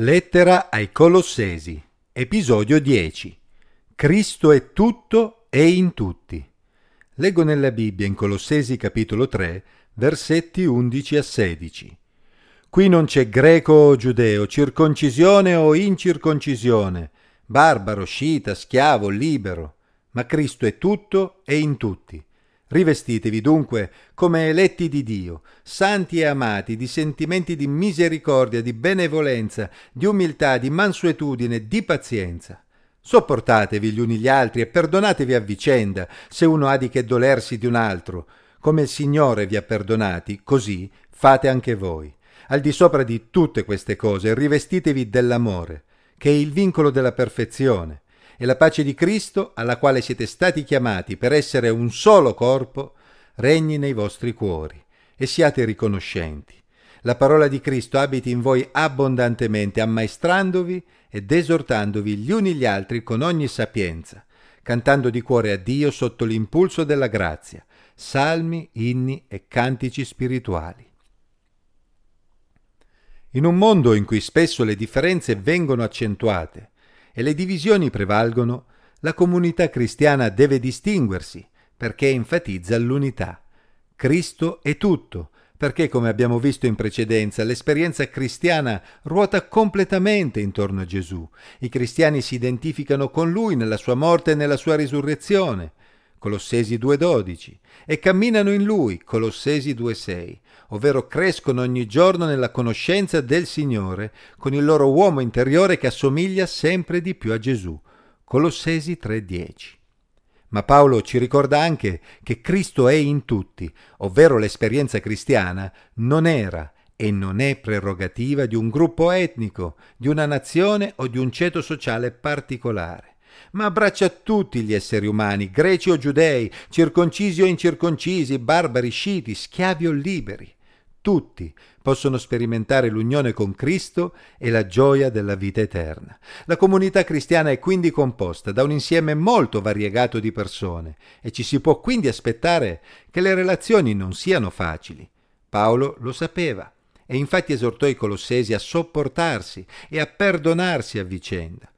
Lettera ai Colossesi, episodio 10. Cristo è tutto e in tutti. Leggo nella Bibbia in Colossesi capitolo 3, versetti 11 a 16. Qui non c'è greco o giudeo, circoncisione o incirconcisione, barbaro, scita, schiavo, libero, ma Cristo è tutto e in tutti. Rivestitevi dunque come eletti di Dio, santi e amati, di sentimenti di misericordia, di benevolenza, di umiltà, di mansuetudine, di pazienza. Sopportatevi gli uni gli altri e perdonatevi a vicenda, se uno ha di che dolersi di un altro. Come il Signore vi ha perdonati, così fate anche voi. Al di sopra di tutte queste cose rivestitevi dell'amore, che è il vincolo della perfezione e la pace di Cristo, alla quale siete stati chiamati per essere un solo corpo, regni nei vostri cuori e siate riconoscenti. La parola di Cristo abiti in voi abbondantemente, ammaestrandovi ed esortandovi gli uni gli altri con ogni sapienza, cantando di cuore a Dio sotto l'impulso della grazia, salmi, inni e cantici spirituali. In un mondo in cui spesso le differenze vengono accentuate, e le divisioni prevalgono, la comunità cristiana deve distinguersi perché enfatizza l'unità. Cristo è tutto, perché come abbiamo visto in precedenza l'esperienza cristiana ruota completamente intorno a Gesù. I cristiani si identificano con lui nella sua morte e nella sua risurrezione. Colossesi 2.12, e camminano in Lui, Colossesi 2.6, ovvero crescono ogni giorno nella conoscenza del Signore, con il loro uomo interiore che assomiglia sempre di più a Gesù, Colossesi 3.10. Ma Paolo ci ricorda anche che Cristo è in tutti, ovvero l'esperienza cristiana non era e non è prerogativa di un gruppo etnico, di una nazione o di un ceto sociale particolare ma abbraccia tutti gli esseri umani, greci o giudei, circoncisi o incirconcisi, barbari, sciti, schiavi o liberi. Tutti possono sperimentare l'unione con Cristo e la gioia della vita eterna. La comunità cristiana è quindi composta da un insieme molto variegato di persone e ci si può quindi aspettare che le relazioni non siano facili. Paolo lo sapeva e infatti esortò i colossesi a sopportarsi e a perdonarsi a vicenda.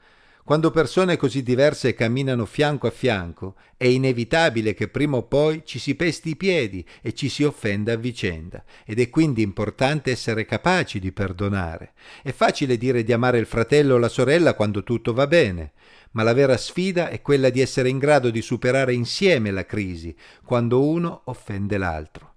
Quando persone così diverse camminano fianco a fianco, è inevitabile che prima o poi ci si pesti i piedi e ci si offenda a vicenda, ed è quindi importante essere capaci di perdonare. È facile dire di amare il fratello o la sorella quando tutto va bene, ma la vera sfida è quella di essere in grado di superare insieme la crisi, quando uno offende l'altro.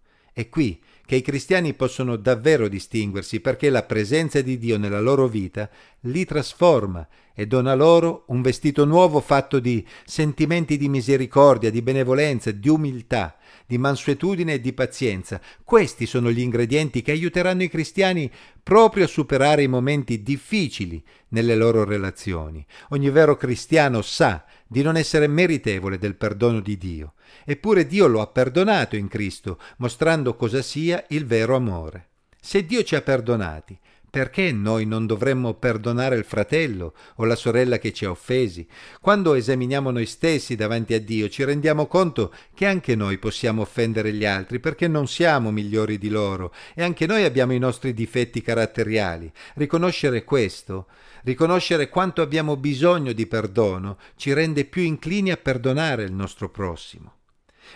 È qui che i cristiani possono davvero distinguersi perché la presenza di Dio nella loro vita li trasforma e dona loro un vestito nuovo fatto di sentimenti di misericordia, di benevolenza, di umiltà, di mansuetudine e di pazienza. Questi sono gli ingredienti che aiuteranno i cristiani proprio a superare i momenti difficili nelle loro relazioni. Ogni vero cristiano sa di non essere meritevole del perdono di Dio, eppure Dio lo ha perdonato in Cristo, mostrando cosa sia il vero amore. Se Dio ci ha perdonati, perché noi non dovremmo perdonare il fratello o la sorella che ci ha offesi? Quando esaminiamo noi stessi davanti a Dio ci rendiamo conto che anche noi possiamo offendere gli altri perché non siamo migliori di loro e anche noi abbiamo i nostri difetti caratteriali. Riconoscere questo, riconoscere quanto abbiamo bisogno di perdono, ci rende più inclini a perdonare il nostro prossimo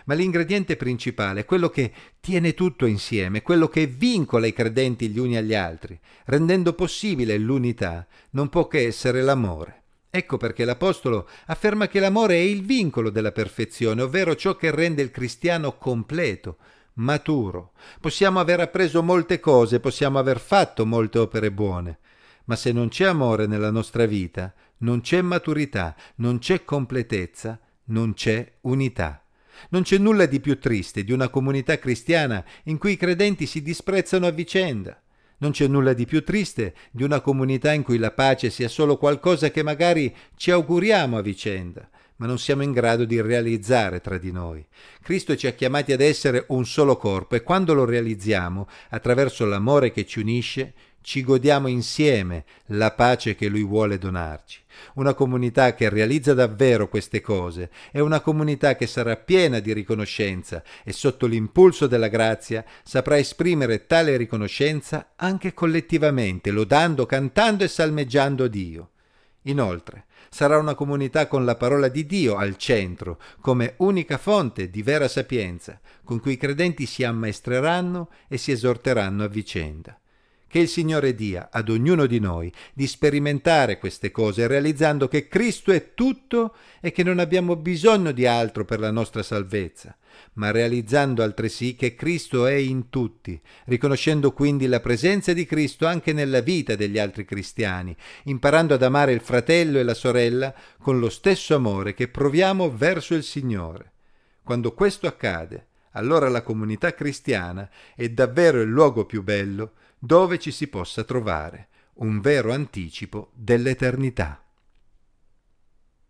ma l'ingrediente principale quello che tiene tutto insieme, quello che vincola i credenti gli uni agli altri, rendendo possibile l'unità, non può che essere l'amore. Ecco perché l'Apostolo afferma che l'amore è il vincolo della perfezione, ovvero ciò che rende il cristiano completo, maturo. Possiamo aver appreso molte cose, possiamo aver fatto molte opere buone, ma se non c'è amore nella nostra vita, non c'è maturità, non c'è completezza, non c'è unità. Non c'è nulla di più triste di una comunità cristiana in cui i credenti si disprezzano a vicenda. Non c'è nulla di più triste di una comunità in cui la pace sia solo qualcosa che magari ci auguriamo a vicenda, ma non siamo in grado di realizzare tra di noi. Cristo ci ha chiamati ad essere un solo corpo e quando lo realizziamo, attraverso l'amore che ci unisce, ci godiamo insieme la pace che Lui vuole donarci. Una comunità che realizza davvero queste cose è una comunità che sarà piena di riconoscenza e sotto l'impulso della grazia saprà esprimere tale riconoscenza anche collettivamente, lodando, cantando e salmeggiando Dio. Inoltre, sarà una comunità con la parola di Dio al centro, come unica fonte di vera sapienza, con cui i credenti si ammaestreranno e si esorteranno a vicenda. Che il Signore dia ad ognuno di noi di sperimentare queste cose, realizzando che Cristo è tutto e che non abbiamo bisogno di altro per la nostra salvezza, ma realizzando altresì che Cristo è in tutti, riconoscendo quindi la presenza di Cristo anche nella vita degli altri cristiani, imparando ad amare il fratello e la sorella con lo stesso amore che proviamo verso il Signore. Quando questo accade, allora la comunità cristiana è davvero il luogo più bello dove ci si possa trovare un vero anticipo dell'eternità.